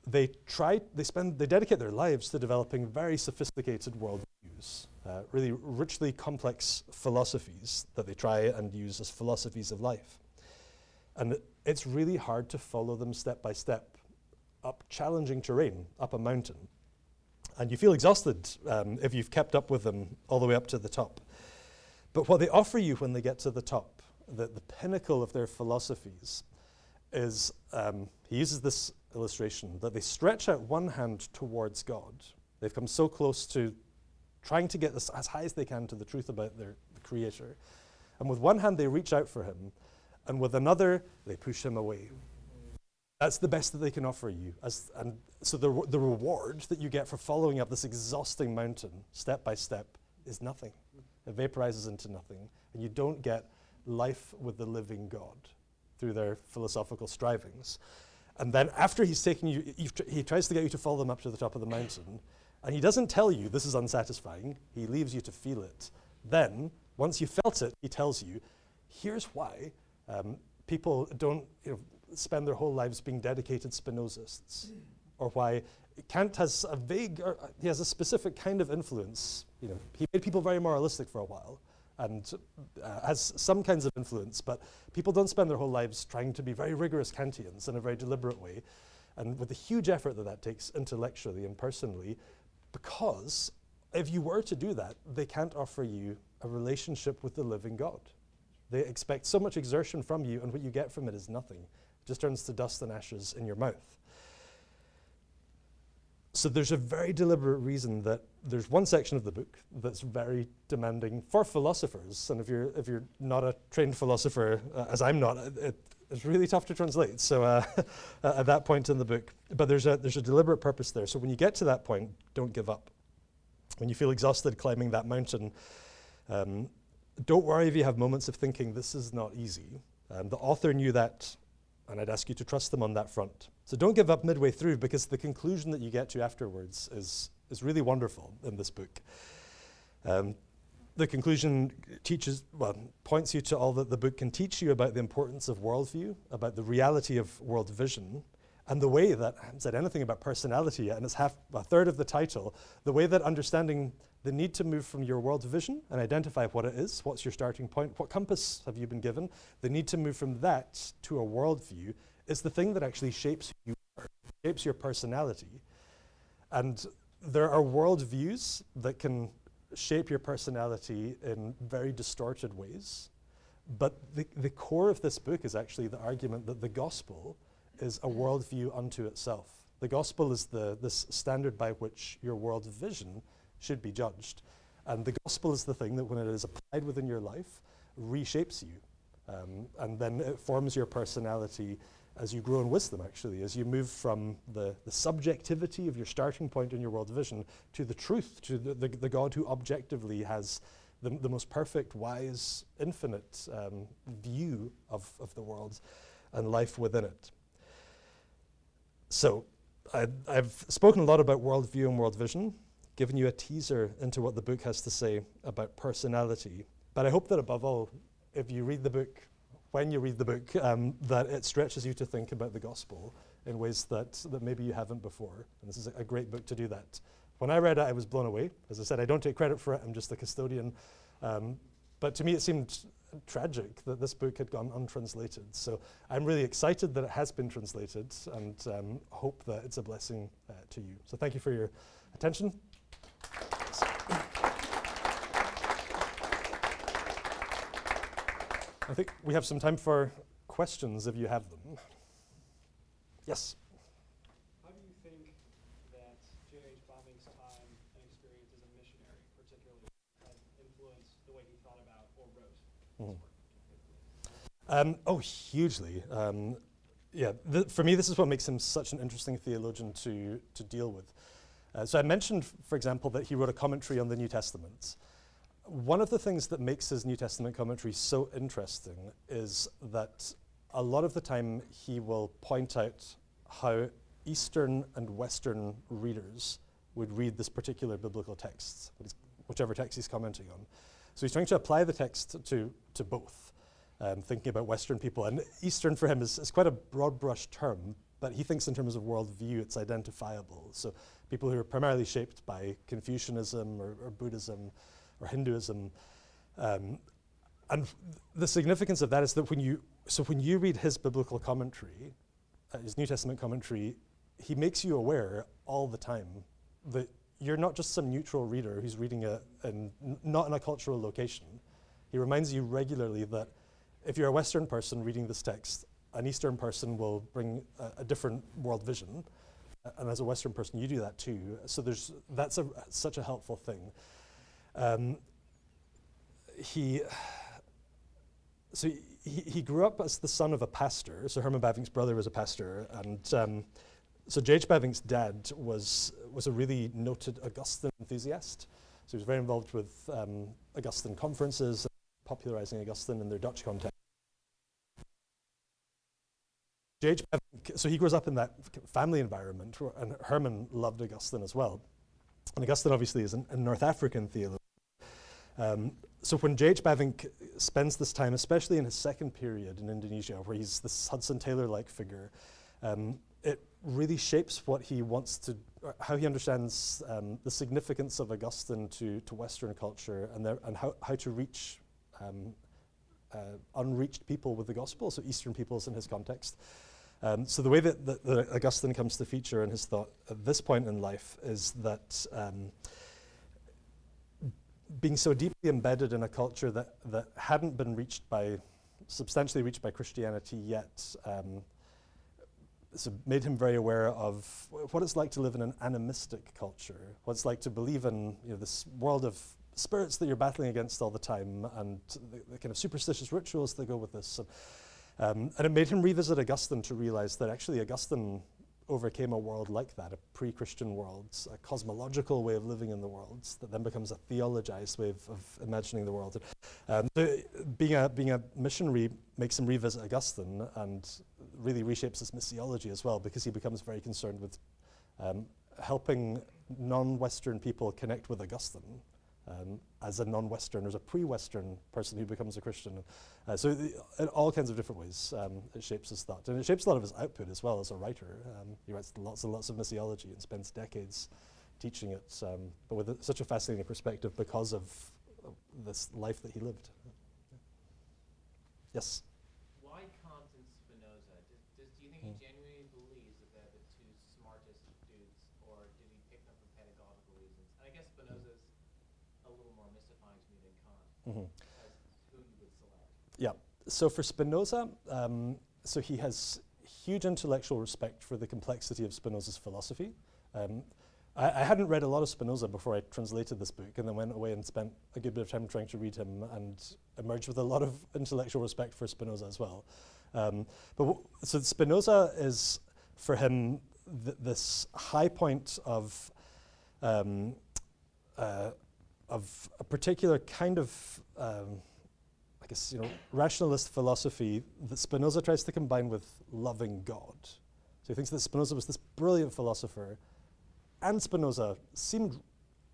they try, they spend, they dedicate their lives to developing very sophisticated worldviews, uh, really richly complex philosophies that they try and use as philosophies of life. And it's really hard to follow them step by step up challenging terrain, up a mountain. And you feel exhausted um, if you've kept up with them all the way up to the top. But what they offer you when they get to the top, the, the pinnacle of their philosophies, is um, he uses this illustration that they stretch out one hand towards God. They've come so close to trying to get as, as high as they can to the truth about their the Creator. And with one hand, they reach out for Him, and with another, they push Him away. That's the best that they can offer you. As, and so the, the reward that you get for following up this exhausting mountain step by step is nothing. It vaporizes into nothing. And you don't get life with the living God through their philosophical strivings. And then after he's taken you, tr- he tries to get you to follow them up to the top of the mountain. And he doesn't tell you this is unsatisfying. He leaves you to feel it. Then, once you felt it, he tells you, here's why um, people don't you know, spend their whole lives being dedicated Spinozists, or why Kant has a vague, or he has a specific kind of influence. You know, he made people very moralistic for a while and uh, has some kinds of influence, but people don't spend their whole lives trying to be very rigorous Kantians in a very deliberate way, and with the huge effort that that takes intellectually and personally, because if you were to do that, they can't offer you a relationship with the living God. They expect so much exertion from you, and what you get from it is nothing. It just turns to dust and ashes in your mouth. So there's a very deliberate reason that there's one section of the book that's very demanding for philosophers. And if you're, if you're not a trained philosopher, uh, as I'm not, it, it's really tough to translate. So uh, at that point in the book, but there's a, there's a deliberate purpose there. So when you get to that point, don't give up. When you feel exhausted climbing that mountain, um, don't worry if you have moments of thinking, this is not easy. Um, the author knew that and I'd ask you to trust them on that front. So don't give up midway through because the conclusion that you get to afterwards is is really wonderful in this book. Um, the conclusion teaches, well, points you to all that the book can teach you about the importance of worldview, about the reality of world vision, and the way that, I haven't said anything about personality yet, and it's half, a third of the title, the way that understanding the need to move from your world vision and identify what it is, what's your starting point, what compass have you been given, the need to move from that to a worldview is the thing that actually shapes who you are, shapes your personality. And there are worldviews that can shape your personality in very distorted ways. But the, the core of this book is actually the argument that the gospel is a worldview unto itself. The gospel is the this standard by which your world vision should be judged. And the gospel is the thing that, when it is applied within your life, reshapes you. Um, and then it forms your personality as you grow in wisdom, actually, as you move from the, the subjectivity of your starting point in your world vision to the truth, to the, the, the God who objectively has the, the most perfect, wise, infinite um, view of, of the world and life within it. So, I, I've spoken a lot about worldview and world vision, given you a teaser into what the book has to say about personality. But I hope that above all, if you read the book, when you read the book, um, that it stretches you to think about the gospel in ways that, that maybe you haven't before. And this is a, a great book to do that. When I read it, I was blown away. As I said, I don't take credit for it, I'm just the custodian. Um, but to me, it seemed tragic that this book had gone untranslated. So I'm really excited that it has been translated and um, hope that it's a blessing uh, to you. So thank you for your attention. I think we have some time for questions if you have them. Yes. How do you think that J.H. Bavinck's time and experience as a missionary, particularly, has influenced the way he thought about or wrote his work? Um, oh, hugely. Um, yeah, th- for me, this is what makes him such an interesting theologian to, to deal with. Uh, so I mentioned, for example, that he wrote a commentary on the New Testament. One of the things that makes his New Testament commentary so interesting is that a lot of the time he will point out how Eastern and Western readers would read this particular biblical text, whichever text he's commenting on. So he's trying to apply the text to, to both, um, thinking about Western people. And Eastern for him is, is quite a broad brush term, but he thinks in terms of worldview, it's identifiable. So people who are primarily shaped by Confucianism or, or Buddhism or Hinduism. Um, and the significance of that is that when you, so when you read his biblical commentary, uh, his New Testament commentary, he makes you aware all the time that you're not just some neutral reader who's reading it in, not in a cultural location. He reminds you regularly that if you're a Western person reading this text, an Eastern person will bring a, a different world vision. Uh, and as a Western person, you do that too. So there's, that's a, such a helpful thing. Um, he, so he, he grew up as the son of a pastor. So Herman Bavinck's brother was a pastor, and um, so J.H. Bavinck's dad was was a really noted Augustine enthusiast. So he was very involved with um, Augustine conferences, popularizing Augustine in their Dutch context. J.H. So he grows up in that family environment, and Herman loved Augustine as well. And Augustine obviously is an, a North African theologian. Um, so when J.H. Bavinck spends this time, especially in his second period in Indonesia, where he's this Hudson Taylor-like figure, um, it really shapes what he wants to, how he understands um, the significance of Augustine to, to Western culture and, and how, how to reach um, uh, unreached people with the gospel, so Eastern peoples in his context. Um, so the way that, that, that Augustine comes to feature in his thought at this point in life is that um, being so deeply embedded in a culture that, that hadn't been reached by, substantially reached by Christianity yet, um, so made him very aware of what it's like to live in an animistic culture, what it's like to believe in you know, this world of spirits that you're battling against all the time, and the, the kind of superstitious rituals that go with this. Um, and it made him revisit Augustine to realize that actually Augustine overcame a world like that, a pre-Christian world, a cosmological way of living in the world that then becomes a theologized way of, of imagining the world. Um, so being a being a missionary makes him revisit Augustine and really reshapes his missiology as well, because he becomes very concerned with um, helping non-Western people connect with Augustine um, as a non-Western, as a pre-Western person who becomes a Christian. Uh, so the, in all kinds of different ways, um, it shapes his thought. And it shapes a lot of his output as well as a writer. Um, he writes lots and lots of missiology and spends decades teaching it, um, but with a, such a fascinating perspective because of uh, this life that he lived. Yes? Why Kant and Spinoza? Does, does, do you think Hmm. he genuinely believes that they're the two smartest dudes, or did he pick them for pedagogical reasons? And I guess Spinoza's a little more mystifying to me Mhm. select. Yeah. So for Spinoza, um, so he has huge intellectual respect for the complexity of Spinoza's philosophy. Um, I, I hadn't read a lot of Spinoza before I translated this book, and then went away and spent a good bit of time trying to read him, and emerged with a lot of intellectual respect for Spinoza as well. Um, but w- so Spinoza is for him th- this high point of um, uh, of a particular kind of um, I guess you know rationalist philosophy that Spinoza tries to combine with loving God. So he thinks that Spinoza was this brilliant philosopher, and Spinoza seemed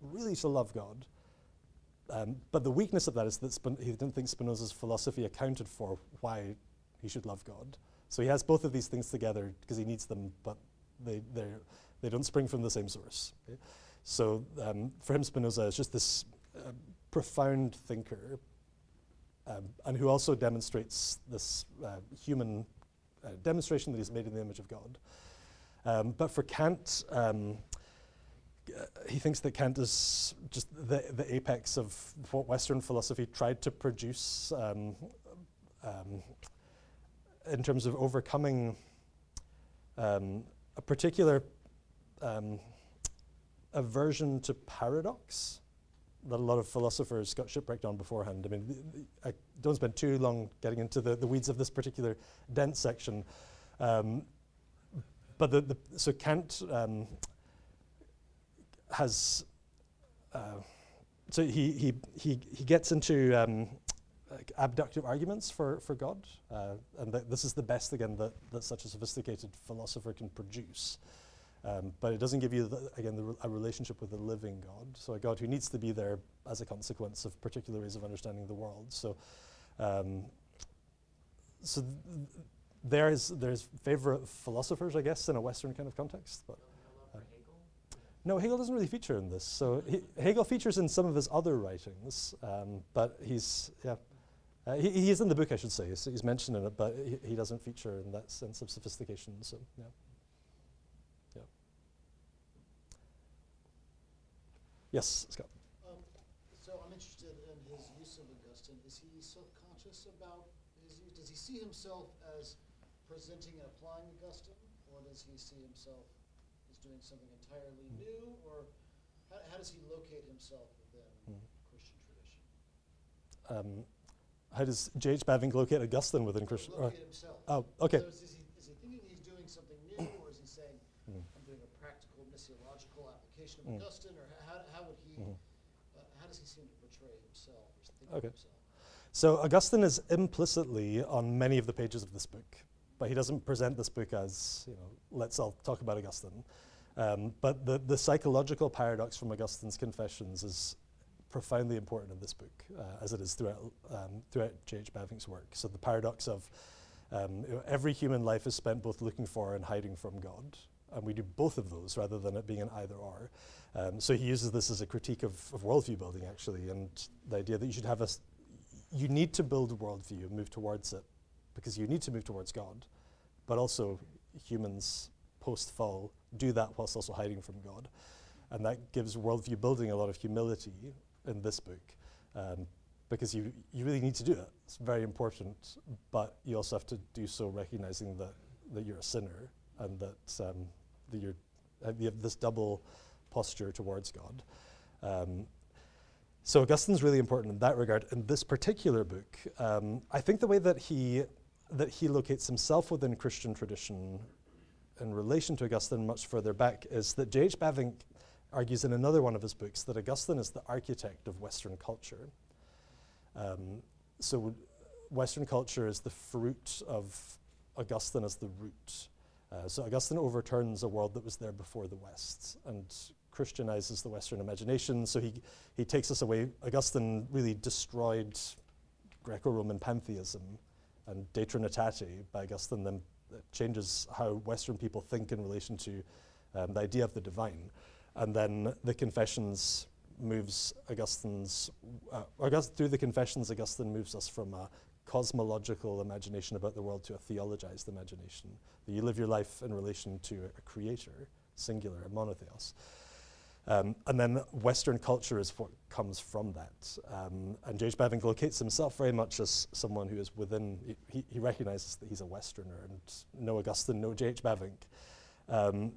really to love God. Um, but the weakness of that is that Spin- he didn't think Spinoza's philosophy accounted for why he should love God. So he has both of these things together because he needs them, but they they're, don't spring from the same source. So um, for him, Spinoza is just this uh, profound thinker, um, and who also demonstrates this uh, human uh, demonstration that he's made in the image of God. Um, but for Kant, um, uh, he thinks that Kant is just the, the apex of what Western philosophy tried to produce um, um, in terms of overcoming a particular um, aversion to paradox that a lot of philosophers got shipwrecked on beforehand. I mean, I don't spend too long getting into the, the weeds of this particular dense section. Um, but the, the, so Kant um, has, uh, so he, he, he, he gets into um, like abductive arguments for, for God. Uh, and th- this is the best, again, that, that such a sophisticated philosopher can produce. Um, but it doesn't give you, the, again, the, a relationship with a living God. So a God who needs to be there as a consequence of particular ways of understanding the world. So, um, so th- th- there's there's favorite philosophers, I guess, in a Western kind of context. But Uh, Hegel? no, Hegel doesn't really feature in this. So he, Hegel features in some of his other writings, um, but he's yeah. Uh, he, he is in the book, I should say. So he's mentioned in it, but he, he doesn't feature in that sense of sophistication. So. Yeah. Yes, Scott. Um, so I'm interested in his use of Augustine. Is he self-conscious about his use? Does he see himself as presenting and applying Augustine, or does he see himself as doing something entirely Hmm. new, or how, how does he locate himself within Hmm. Christian tradition? Um, how does J.H. Bavinck locate Augustine within Christian? or- Locate himself. oh, okay. So is, he, is he thinking he's doing something new, or is he saying, Mm. I'm doing a practical missiological application of Mm. Augustine, or how, how would he, Mhm. uh, how does he seem to portray himself, or think Okay. So Augustine is implicitly on many of the pages of this book, but he doesn't present this book as, you know, let's all talk about Augustine. Um, but the, the psychological paradox from Augustine's Confessions is profoundly important in this book, uh, as it is throughout, um, throughout J.H. Bavinck's work. So the paradox of um, every human life is spent both looking for and hiding from God. And we do both of those rather than it being an either or. Um, so he uses this as a critique of, of worldview building, actually, and the idea that you should have a, you need to build a worldview and move towards it because you need to move towards God, but also humans post fall do that whilst also hiding from God. And that gives worldview building a lot of humility in this book um, because you, you really need to do it. It's very important, but you also have to do so recognizing that, that you're a sinner and that, um, that you're, uh, you have this double posture towards God. Um, so Augustine's really important in that regard. In this particular book, um, I think the way that he that he locates himself within Christian tradition in relation to Augustine much further back is that J.H. Bavinck argues in another one of his books that Augustine is the architect of Western culture. Um, so Western culture is the fruit of Augustine as the root. Uh, so Augustine overturns a world that was there before the West and Christianizes the Western imagination. So he, he takes us away. Augustine really destroyed Greco Roman pantheism and De Trinitate by Augustine then changes how Western people think in relation to um, the idea of the divine. And then the Confessions moves Augustine's, uh, August, through the Confessions, Augustine moves us from a cosmological imagination about the world to a theologized imagination. That you live your life in relation to a creator, singular, a monotheos. Um, and then Western culture is what comes from that. Um, and J.H. Bavinck locates himself very much as someone who is within, he, he recognizes that he's a Westerner and no Augustine, no J.H. Bavinck. Um,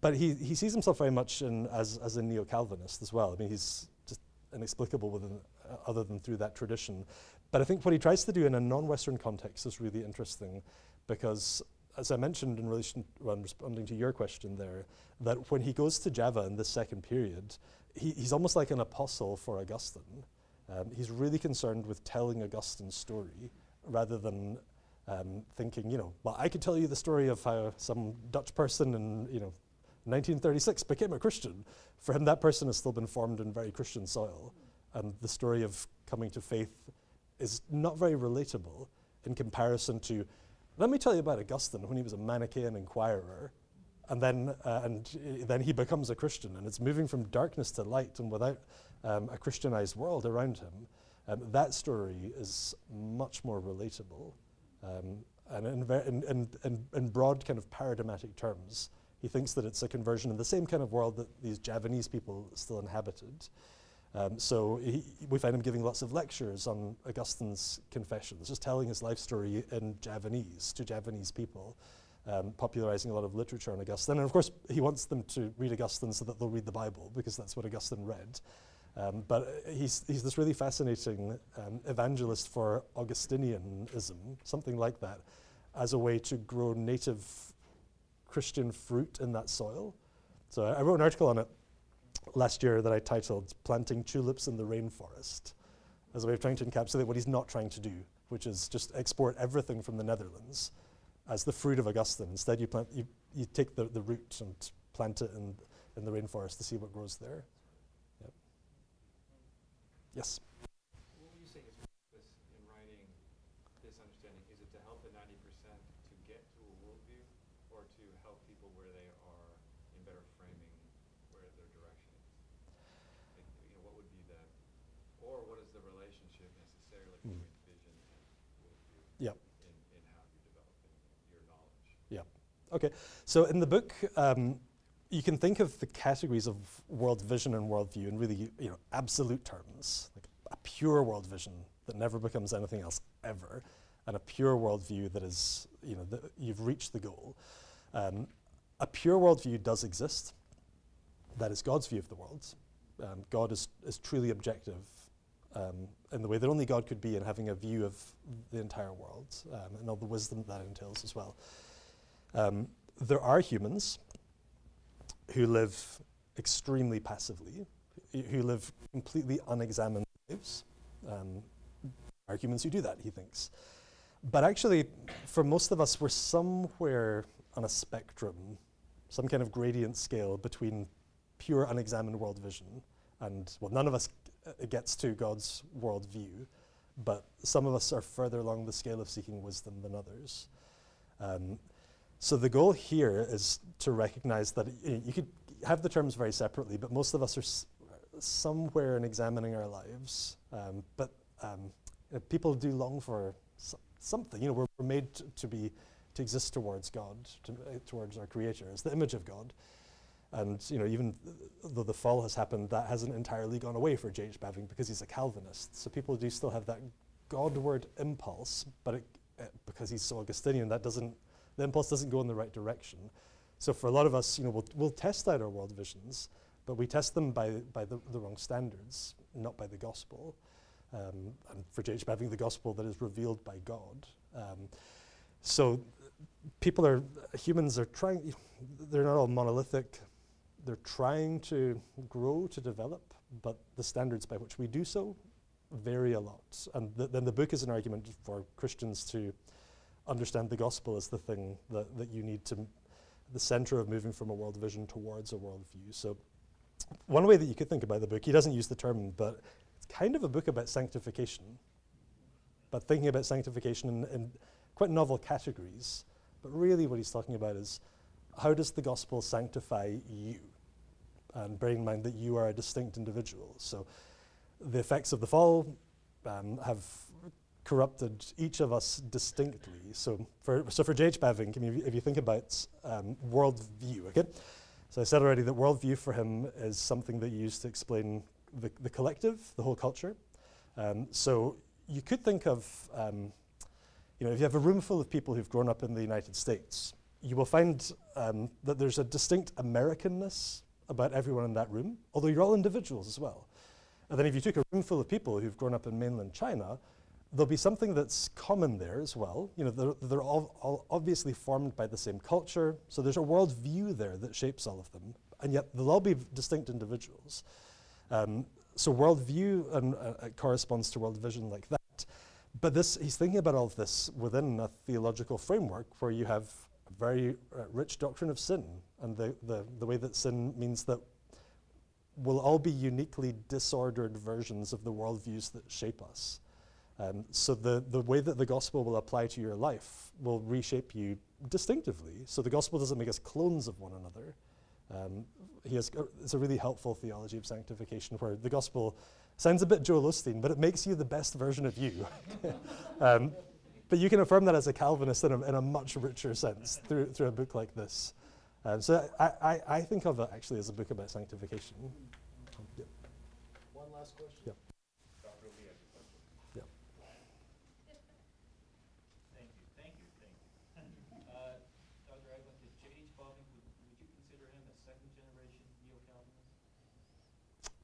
but he, he sees himself very much in, as, as a neo Calvinist as well. I mean, he's just inexplicable within, uh, other than through that tradition. But I think what he tries to do in a non Western context is really interesting because as I mentioned in relation, when responding to your question there, that when he goes to Java in this second period, he, he's almost like an apostle for Augustine. Um, he's really concerned with telling Augustine's story rather than um, thinking, you know, well, I could tell you the story of how some Dutch person in, you know, 1936 became a Christian. For him, that person has still been formed in very Christian soil. And the story of coming to faith is not very relatable in comparison to let me tell you about Augustine when he was a Manichaean inquirer, and then, uh, and then he becomes a Christian, and it's moving from darkness to light, and without um, a Christianized world around him. Um, that story is much more relatable. Um, and in, in, in, in, in broad kind of paradigmatic terms, he thinks that it's a conversion in the same kind of world that these Javanese people still inhabited. Um, so he, we find him giving lots of lectures on Augustine's Confessions, just telling his life story in Javanese to Javanese people, um, popularizing a lot of literature on Augustine. And of course, he wants them to read Augustine so that they'll read the Bible, because that's what Augustine read. Um, but he's, he's this really fascinating um, evangelist for Augustinianism, something like that, as a way to grow native Christian fruit in that soil. So I wrote an article on it last year that I titled Planting Tulips in the Rainforest as a way of trying to encapsulate what he's not trying to do, which is just export everything from the Netherlands as the fruit of Augustine. Instead, you, plant, you, you take the, the root and plant it in, in the rainforest to see what grows there. Yep. Yes? Okay, so in the book, um, you can think of the categories of world vision and worldview in really, you know, absolute terms, like a pure world vision that never becomes anything else ever, and a pure worldview that is, you know, that you've reached the goal. Um, a pure worldview does exist. That is God's view of the world. Um, God is, is truly objective um, in the way that only God could be and having a view of the entire world um, and all the wisdom that entails as well. Um, there are humans who live extremely passively, who live completely unexamined lives. Um, are humans who do that, he thinks. But actually, for most of us, we're somewhere on a spectrum, some kind of gradient scale between pure unexamined world vision and, well, none of us gets to God's worldview, but some of us are further along the scale of seeking wisdom than others. Um, so the goal here is to recognize that you could have the terms very separately, but most of us are somewhere in examining our lives. Um, but um, people do long for so something. You know, we're, we're made to be to exist towards God, to, uh, towards our Creator, as the image of God. And you know, even though the fall has happened, that hasn't entirely gone away for J.H. Bavinck because he's a Calvinist. So people do still have that Godward impulse, but it, uh, because he's so Augustinian, that doesn't the impulse doesn't go in the right direction. So for a lot of us, you know, we'll, we'll test out our world visions, but we test them by, by the, the wrong standards, not by the gospel. Um, and for J.H. Bavinck, the gospel that is revealed by God. Um, so people are, humans are trying, they're not all monolithic. They're trying to grow, to develop, but the standards by which we do so vary a lot. And th then the book is an argument for Christians to understand the gospel as the thing that, that you need to the center of moving from a world vision towards a worldview. So, one way that you could think about the book, he doesn't use the term, but it's kind of a book about sanctification, but thinking about sanctification in, in quite novel categories. But really, what he's talking about is how does the gospel sanctify you? And bearing in mind that you are a distinct individual. So, the effects of the fall um, have corrupted each of us distinctly. So for, so for J.H. Bavinck, I mean, if you think about um, worldview, okay? So I said already that worldview for him is something that you use to explain the, the collective, the whole culture. Um, so you could think of, um, you know, if you have a room full of people who've grown up in the United States, you will find um, that there's a distinct Americanness about everyone in that room, although you're all individuals as well. And then if you took a room full of people who've grown up in mainland China, there'll be something that's common there as well. You know, they're, they're all, all obviously formed by the same culture, so there's a worldview there that shapes all of them, and yet they'll all be distinct individuals. Um, so worldview uh, uh, corresponds to world vision like that. But this, he's thinking about all of this within a theological framework where you have a very uh, rich doctrine of sin, and the, the, the way that sin means that we'll all be uniquely disordered versions of the worldviews that shape us. Um, so the, the way that the gospel will apply to your life will reshape you distinctively. So the gospel doesn't make us clones of one another. Um, he has, uh, it's a really helpful theology of sanctification where the gospel sounds a bit Joel Osteen, but it makes you the best version of you. um, but you can affirm that as a Calvinist in a, in a much richer sense through, through a book like this. Um, so I, I, I, think of it actually as a book about sanctification. One last question? Yep.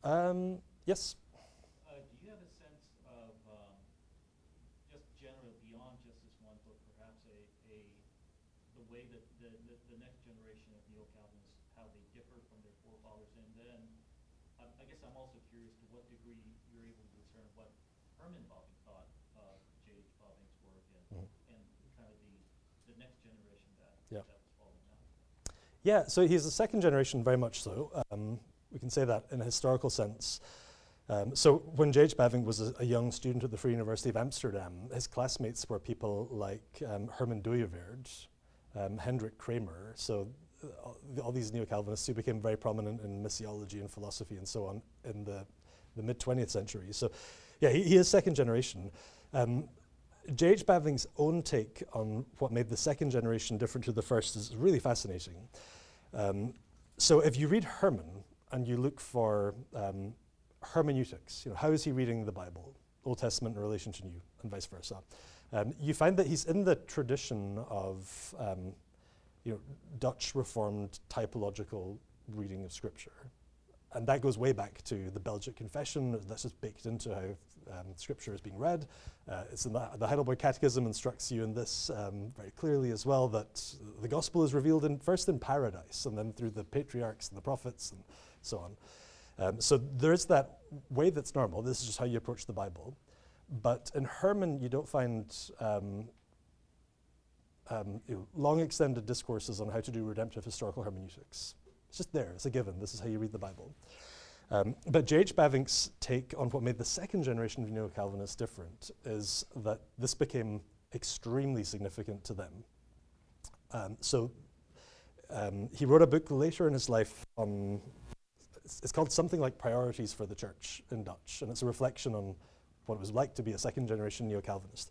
Um, yes. Uh, do you have a sense of um, just generally beyond just this one book, perhaps a, a the way that the, the, the next generation of neo-Calvinists how they differ from their forefathers, and then I, I guess I'm also curious to what degree you're able to discern what Herman Bavinck thought of J.H. Bavinck's work and, mm -hmm. and kind of the the next generation that yeah. that was following out. Yeah, so he's the second generation, very much so. Um, we can say that in a historical sense. Um, so when J.H. Bavinck was a, a, young student at the Free University of Amsterdam, his classmates were people like um, Herman Dooyeweerd, um, Hendrik Kramer, so uh, all, all, these neo-Calvinists who became very prominent in missiology and philosophy and so on in the, the mid-20th century. So yeah, he, he is second generation. Um, J.H. Bavinck's own take on what made the second generation different to the first is really fascinating. Um, so if you read Herman, and you look for um, hermeneutics. You know, how is he reading the Bible, Old Testament in relation to New, and vice versa. Um, you find that he's in the tradition of um, you know, Dutch Reformed typological reading of Scripture. And that goes way back to the Belgic Confession. That's just baked into how um, Scripture is being read. Uh, it's in the, the, Heidelberg Catechism instructs you in this um, very clearly as well that the gospel is revealed in, first in paradise and then through the patriarchs and the prophets and so on. Um, so there's that way that's normal. This is just how you approach the Bible. But in Herman, you don't find um, um, long extended discourses on how to do redemptive historical hermeneutics. It's just there, it's a given. This is how you read the Bible. Um, but J.H. Bavinck's take on what made the second generation of Neo Calvinists different is that this became extremely significant to them. Um, so um, he wrote a book later in his life on it's, called something like Priorities for the Church in Dutch, and it's a reflection on what it was like to be a second generation neo Calvinist.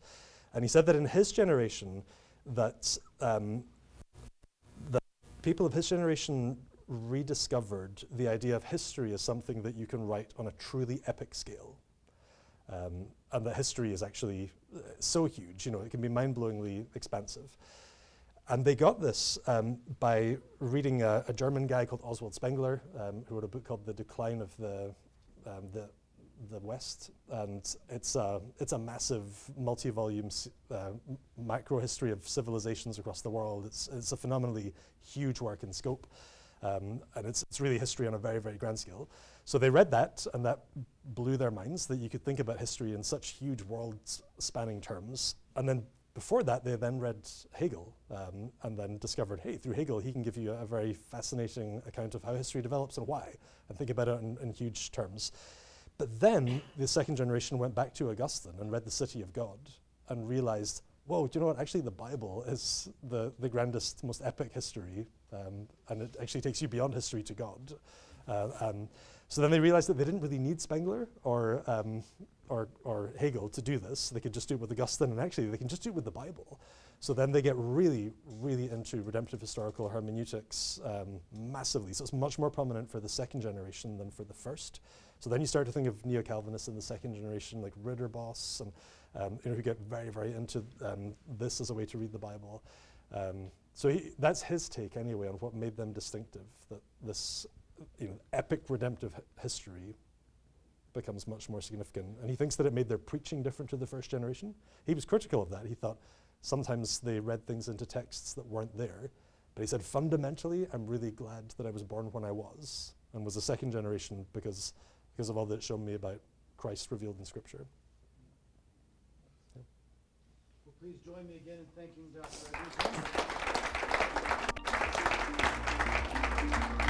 And he said that in his generation, that um, the people of his generation rediscovered the idea of history as something that you can write on a truly epic scale. Um, and that history is actually uh, so huge, you know, it can be mind-blowingly expansive. And they got this um, by reading a, a, German guy called Oswald Spengler, um, who wrote a book called The Decline of the, um, the, the West. And it's a, it's a massive multi-volume uh, macro history of civilizations across the world. It's, it's a phenomenally huge work in scope. Um, and it's, it's really history on a very, very grand scale. So they read that, and that blew their minds that you could think about history in such huge world-spanning terms. And then before that, they then read Hegel um, and then discovered, hey, through Hegel, he can give you a, very fascinating account of how history develops and why, and think about it in, in huge terms. But then the second generation went back to Augustine and read The City of God and realized, whoa, do you know what? Actually, the Bible is the, the grandest, most epic history, um, and it actually takes you beyond history to God. Uh, um, so then they realized that they didn't really need Spengler or, um, or, or Hegel to do this. They could just do it with Augustine, and actually they can just do it with the Bible. So then they get really, really into redemptive historical hermeneutics um, massively. So it's much more prominent for the second generation than for the first. So then you start to think of neo-Calvinists in the second generation, like Ridderbos, and um, you know, who get very, very into um, this as a way to read the Bible. Um, so he, that's his take anyway on what made them distinctive. That this, you know, epic redemptive history becomes much more significant. And he thinks that it made their preaching different to the first generation. He was critical of that. He thought sometimes they read things into texts that weren't there. But he said, fundamentally, I'm really glad that I was born when I was and was a second generation because because of all that it's shown me about Christ revealed in Scripture. Well, please join me again in thanking Dr. Edwards.